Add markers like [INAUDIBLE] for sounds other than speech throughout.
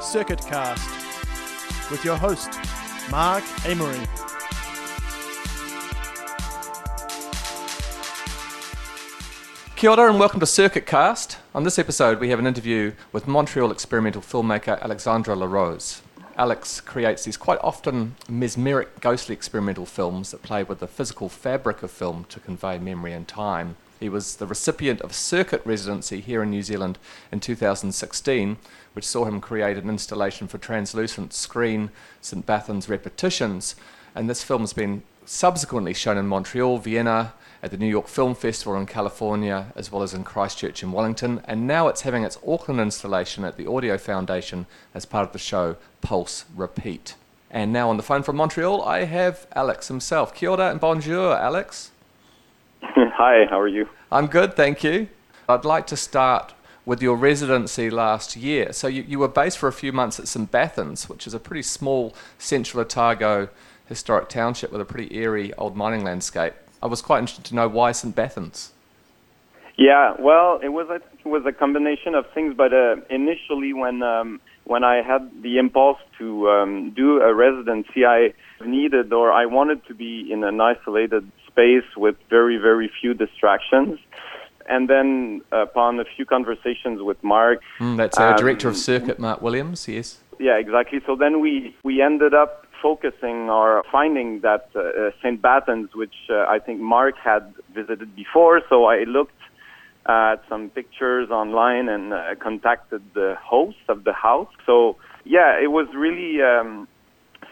Circuit Cast with your host, Mark Amery. Kia ora and welcome to Circuit Cast. On this episode, we have an interview with Montreal experimental filmmaker Alexandre Larose. Alex creates these quite often mesmeric, ghostly experimental films that play with the physical fabric of film to convey memory and time. He was the recipient of circuit residency here in New Zealand in 2016, which saw him create an installation for translucent screen St. Bathans repetitions. And this film has been subsequently shown in Montreal, Vienna, at the New York Film Festival in California, as well as in Christchurch in Wellington. And now it's having its Auckland installation at the Audio Foundation as part of the show Pulse Repeat. And now on the phone from Montreal, I have Alex himself. Kia ora and bonjour, Alex. [LAUGHS] Hi, how are you? I'm good, thank you. I'd like to start with your residency last year. So you, you were based for a few months at St. Bathans, which is a pretty small central Otago historic township with a pretty eerie old mining landscape. I was quite interested to know why St. Bathans. Yeah, well, it was it was a combination of things, but uh, initially when um, when I had the impulse to um, do a residency, I needed or I wanted to be in an isolated space with very very few distractions. And then upon a few conversations with Mark, Mm, that's our um, director of circuit, Mark Williams. Yes. Yeah, exactly. So then we we ended up focusing or finding that uh, uh, St. Bathans, which uh, I think Mark had visited before. So I looked at some pictures online and uh, contacted the host of the house. So yeah, it was really um,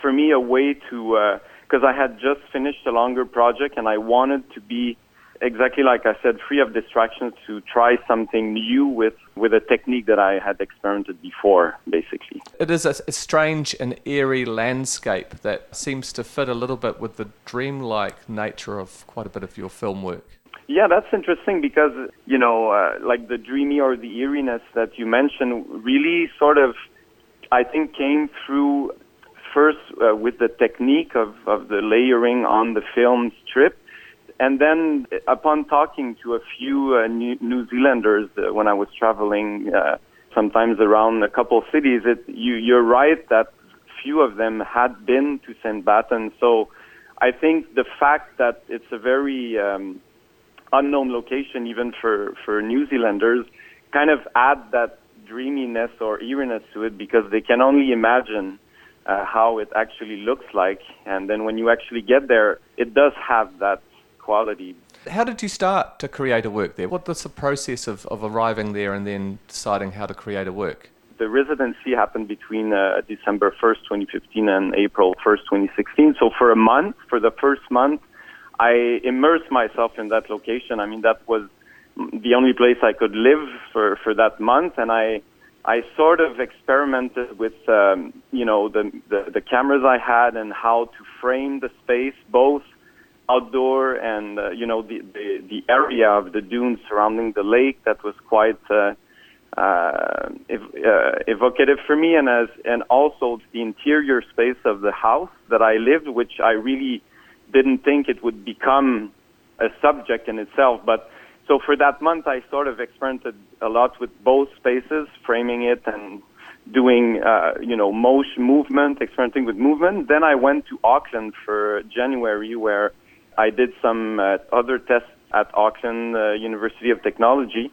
for me a way to because I had just finished a longer project and I wanted to be exactly like I said, free of distractions to try something new with, with a technique that I had experimented before, basically. It is a, a strange and eerie landscape that seems to fit a little bit with the dreamlike nature of quite a bit of your film work. Yeah, that's interesting because, you know, uh, like the dreamy or the eeriness that you mentioned really sort of, I think, came through first uh, with the technique of, of the layering on the film strip and then upon talking to a few uh, New, Zealanders uh, when I was traveling, uh, sometimes around a couple cities, it, you, you're right that few of them had been to St. Bathans. So I think the fact that it's a very um, unknown location, even for, for New Zealanders, kind of add that dreaminess or eeriness to it because they can only imagine uh, how it actually looks like. And then when you actually get there, it does have that quality. How did you start to create a work there? What was the process of, of arriving there and then deciding how to create a work? The residency happened between uh, December 1st, 2015 and April 1st, 2016. So for a month, for the first month, I immersed myself in that location. I mean, that was the only place I could live for, for that month. And I, I sort of experimented with, um, you know, the, the, the cameras I had and how to frame the space, both outdoor and uh, you know the, the the area of the dunes surrounding the lake that was quite uh, uh, ev- uh, evocative for me and as and also the interior space of the house that I lived which I really didn't think it would become a subject in itself but so for that month I sort of experimented a lot with both spaces framing it and doing uh, you know motion movement experimenting with movement then I went to Auckland for January where I did some uh, other tests at Auckland uh, University of Technology.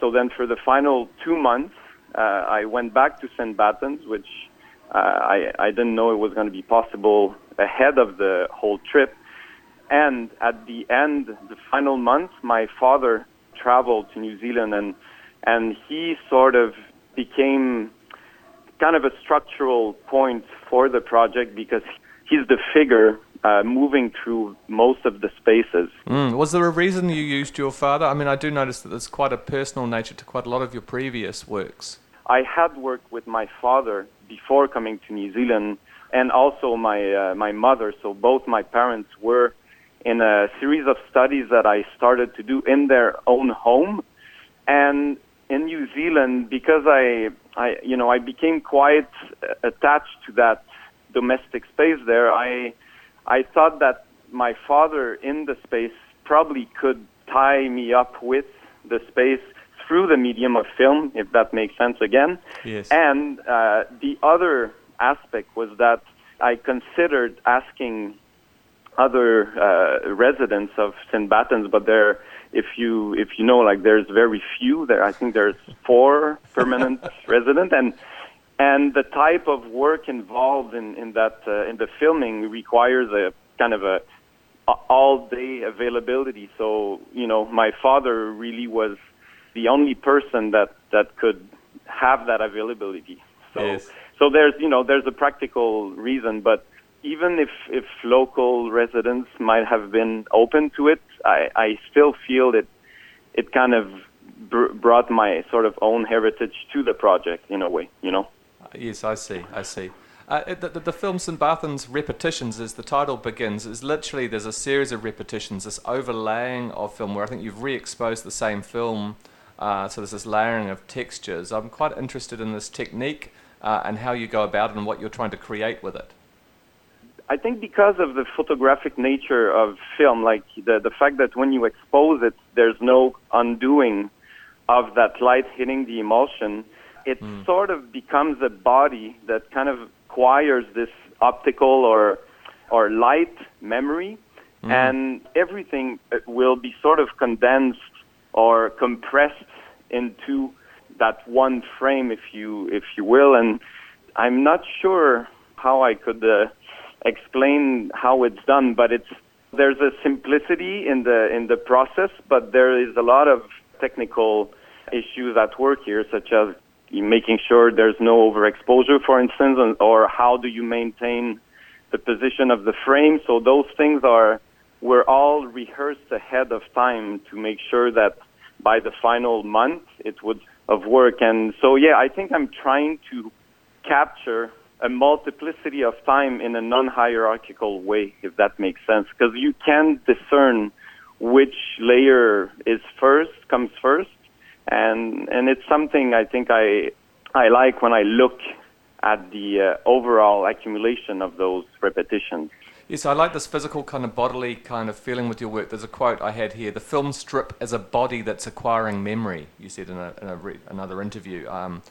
So then, for the final two months, uh, I went back to St. Bathans, which uh, I, I didn't know it was going to be possible ahead of the whole trip. And at the end, the final month, my father traveled to New Zealand, and and he sort of became kind of a structural point for the project because he's the figure uh, moving through most of the spaces. Mm. Was there a reason you used your father? I mean, I do notice that there's quite a personal nature to quite a lot of your previous works. I had worked with my father before coming to New Zealand, and also my uh, my mother. So both my parents were in a series of studies that I started to do in their own home, and in New Zealand because I I you know I became quite attached to that domestic space there. I I thought that my father in the space probably could tie me up with the space through the medium of film, if that makes sense again. Yes. And uh, the other aspect was that I considered asking other uh, residents of St. Bathans, but there, if you if you know, like there's very few. There, I think there's four permanent [LAUGHS] resident, and and the type of work involved in in that uh, in the filming requires a kind of a all day availability. So you know, my father really was the only person that that could have that availability. So Yes. so there's you know there's a practical reason, but even if if local residents might have been open to it, I I still feel that it kind of br- brought my sort of own heritage to the project in a way, you know. Yes, I see. I see. Uh, the, the, the film St. Bathans Repetitions, as the title begins, is literally there's a series of repetitions, this overlaying of film where I think you've re-exposed the same film. Uh, so there's this layering of textures. I'm quite interested in this technique uh, and how you go about it and what you're trying to create with it. I think because of the photographic nature of film, like the the fact that when you expose it, there's no undoing of that light hitting the emulsion. It sort of becomes a body that kind of acquires this optical or or light memory, and everything uh, will be sort of condensed or compressed into that one frame, if you if you will. And I'm not sure how I could. Uh, explain how it's done, but it's there's a simplicity in the in the process, but there is a lot of technical issues at work here, such as making sure there's no overexposure, for instance, or how do you maintain the position of the frame. So those things are were all rehearsed ahead of time to make sure that by the final month it would of work. And so yeah, I think I'm trying to capture a multiplicity of time in a non-hierarchical way, if that makes sense, because you can discern which layer is first, comes first, and and it's something I think I I like when I look at the uh, overall accumulation of those repetitions. Yes, I like this physical kind of bodily kind of feeling with your work. There's a quote I had here: "The film strip is a body that's acquiring memory." You said in, a, in a re- another interview. Um,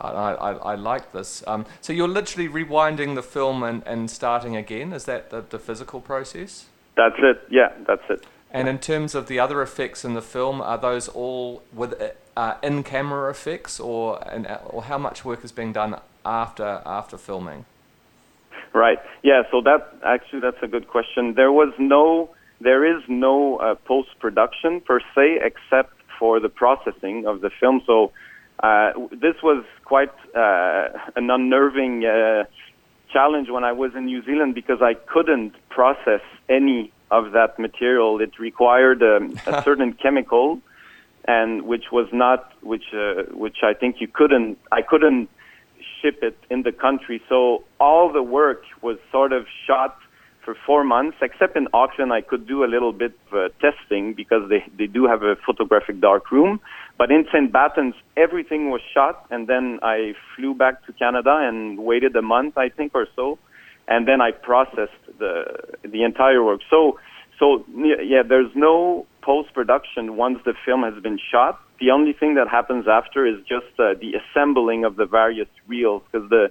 I, I, I like this. Um, so you're literally rewinding the film and, and starting again. Is that the, the physical process? That's it. Yeah, that's it. And in terms of the other effects in the film, are those all with uh, in-camera effects, or and, or how much work is being done after after filming? Right. Yeah. So that actually that's a good question. There was no, there is no uh, post production per se, except for the processing of the film. So uh, this was quite uh, an unnerving uh, challenge when I was in New Zealand because I couldn't process any of that material. It required um, [LAUGHS] a certain chemical, and which was not, which uh, which I think you couldn't, I couldn't ship it in the country. So all the work was sort of shot for four months, except in Auckland, I could do a little bit of uh, testing because they, they do have a photographic dark room. But in St. Bathans, everything was shot, and then I flew back to Canada and waited a month, I think, or so, and then I processed the the entire work. So, so yeah, there's no post production once the film has been shot. The only thing that happens after is just uh, the assembling of the various reels, because the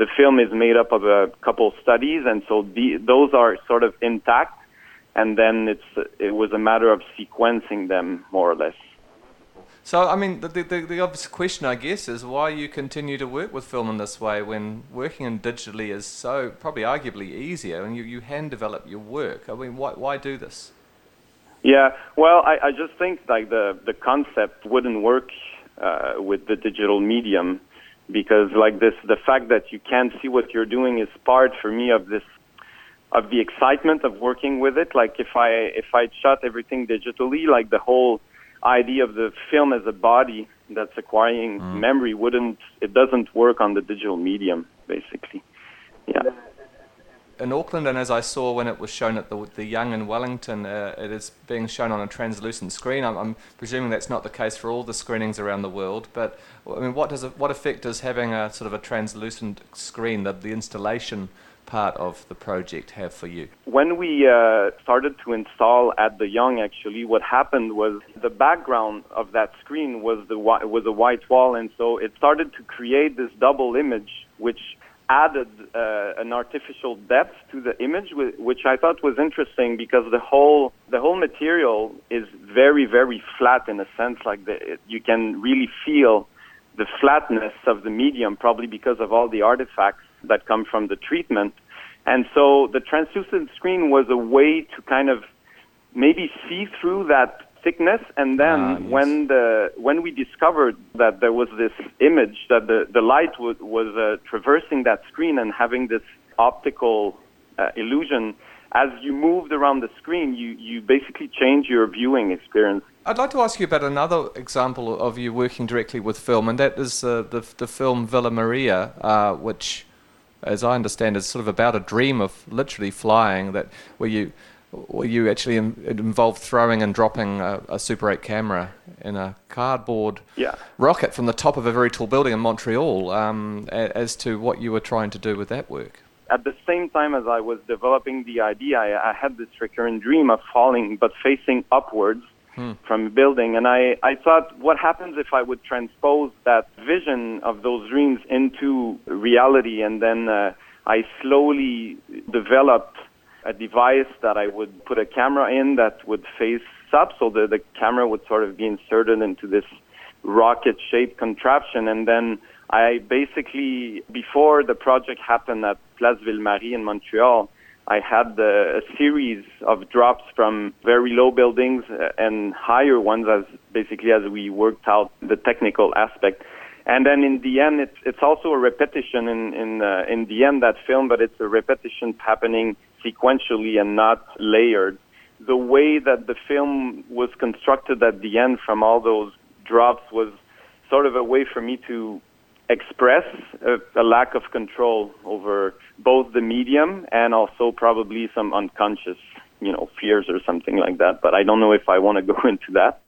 the film is made up of a couple studies, and so the, those are sort of intact. And then it's it was a matter of sequencing them more or less. So, I mean, the, the, the obvious question, I guess, is why you continue to work with film in this way when working in digitally is so probably arguably easier and you, you hand develop your work. I mean, why, why do this? Yeah, well, I, I just think like the the concept wouldn't work uh, with the digital medium because like this, the fact that you can't see what you're doing is part for me of this of the excitement of working with it. Like if I if I shot everything digitally, like the whole idea of the film as a body that's acquiring mm. memory wouldn't it doesn't work on the digital medium basically. Yeah. In Auckland, and as I saw when it was shown at the, the Young in Wellington, uh, it is being shown on a translucent screen. I'm, I'm presuming that's not the case for all the screenings around the world, but I mean, what does it, what effect does having a sort of a translucent screen, the, the installation, part of the project have for you? When we uh, started to install at the Young, actually, what happened was the background of that screen was the was a white wall, and so it started to create this double image, which added uh, an artificial depth to the image, which I thought was interesting because the whole the whole material is very very flat in a sense. Like the, it, you can really feel the flatness of the medium, probably because of all the artifacts that come from the treatment. And so the translucent screen was a way to kind of maybe see through that thickness. And then ah, yes. when the when we discovered that there was this image that the the light was was uh, traversing that screen and having this optical uh, illusion. As you moved around the screen, you, you basically change your viewing experience. I'd like to ask you about another example of you working directly with film, and that is uh, the the film Villa Maria, uh, which, as I understand, is sort of about a dream of literally flying. That where you were you actually in, it involved throwing and dropping a, a, Super 8 camera in a cardboard yeah. rocket from the top of a very tall building in Montreal um, as to what you were trying to do with that work. At the same time as I was developing the idea, I, I had this recurrent dream of falling but facing upwards hmm. from a building. And I, I thought, what happens if I would transpose that vision of those dreams into reality? And then uh, I slowly developed a device that I would put a camera in that would face up, so the, the camera would sort of be inserted into this rocket shaped contraption. And then I basically, before the project happened at Place Ville-Marie in Montreal, I had the, a series of drops from very low buildings and higher ones as basically as we worked out the technical aspect. And then in the end, it's, it's also a repetition in, in, uh, in the end, that film, but it's a repetition happening sequentially and not layered. The way that the film was constructed at the end from all those drops was sort of a way for me to express a, a, lack of control over both the medium and also probably some unconscious, you know, fears or something like that. But I don't know if I want to go [LAUGHS] into that.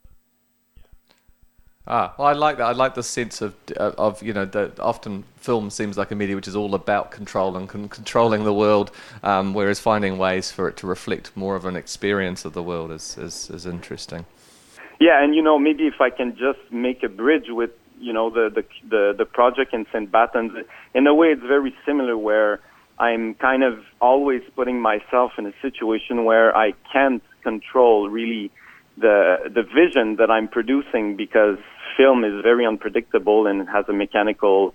Ah, well, I like that. I like the sense of uh, of you know that often film seems like a media which is all about control and con- controlling the world, um, whereas finding ways for it to reflect more of an experience of the world is, is is interesting. Yeah, and you know maybe if I can just make a bridge with you know the the the, the project in St. Bathans, in a way it's very similar where I'm kind of always putting myself in a situation where I can't control really the the vision that I'm producing because film is very unpredictable and has a mechanical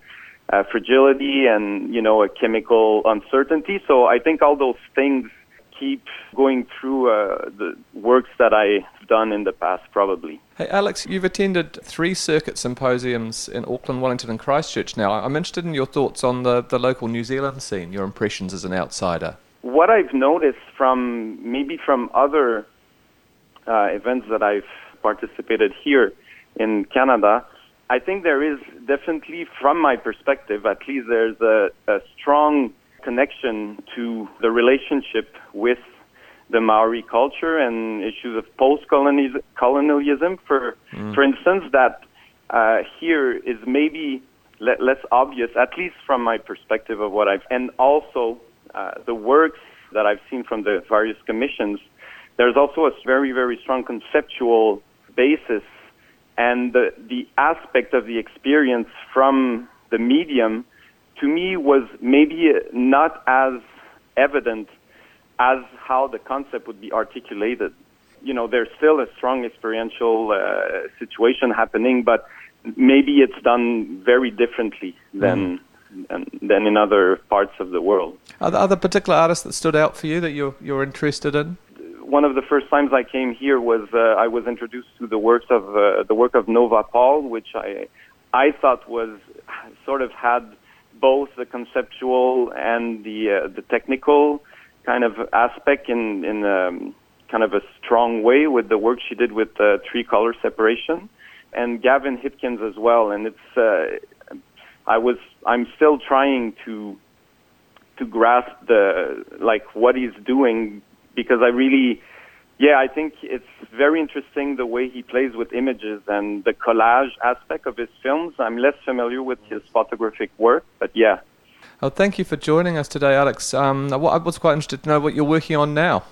uh, fragility and you know a chemical uncertainty. So I think all those things keep going through uh, the works that I've done in the past, probably. Hey, Alex, you've attended three circuit symposiums in Auckland, Wellington, and Christchurch now. I'm interested in your thoughts on the, the local New Zealand scene, your impressions as an outsider. What I've noticed from maybe from other uh, events that I've participated here in Canada, I think there is definitely, from my perspective, at least there's a, a strong connection to the relationship with the Maori culture and issues of post-colonialism. For, mm. for instance, that uh, here is maybe le- less obvious, at least from my perspective of what I've, and also uh, the works that I've seen from the various commissions there's also a very, very strong conceptual basis and the, the aspect of the experience from the medium to me was maybe not as evident as how the concept would be articulated. You know, there's still a strong experiential uh, situation happening, but maybe it's done very differently than mm. than in other parts of the world. Are there, are there particular artists that stood out for you that you're you're interested in? One of the first times I came here was uh, I was introduced to the works of uh, the work of Nova Paul, which I I thought was sort of had both the conceptual and the uh, the technical kind of aspect in in um, kind of a strong way with the work she did with uh, three color separation, and Gavin Hipkins as well. And it's uh, I was I'm still trying to to grasp the like what he's doing because I really, yeah, I think it's very interesting the way he plays with images and the collage aspect of his films. I'm less familiar with his photographic work, but yeah. Well, thank you for joining us today, Alex. Um, what, I was quite interested to know what you're working on now.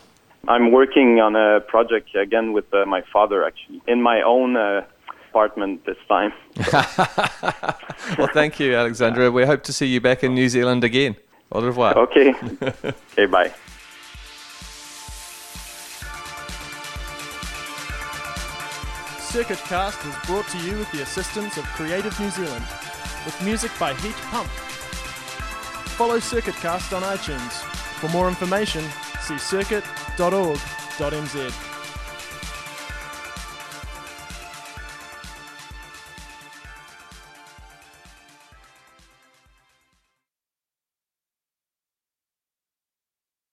I'm working on a project again with uh, my father, actually, in my own uh, apartment this time. [LAUGHS] [LAUGHS] well, thank you, Alexandre. We hope to see you back in New Zealand again. Au revoir. Okay. [LAUGHS] okay, bye. Circuit Cast was brought to you with the assistance of Creative New Zealand, with music by Heat Pump. Follow Circuit Cast on iTunes. For more information, see circuit.org.nz.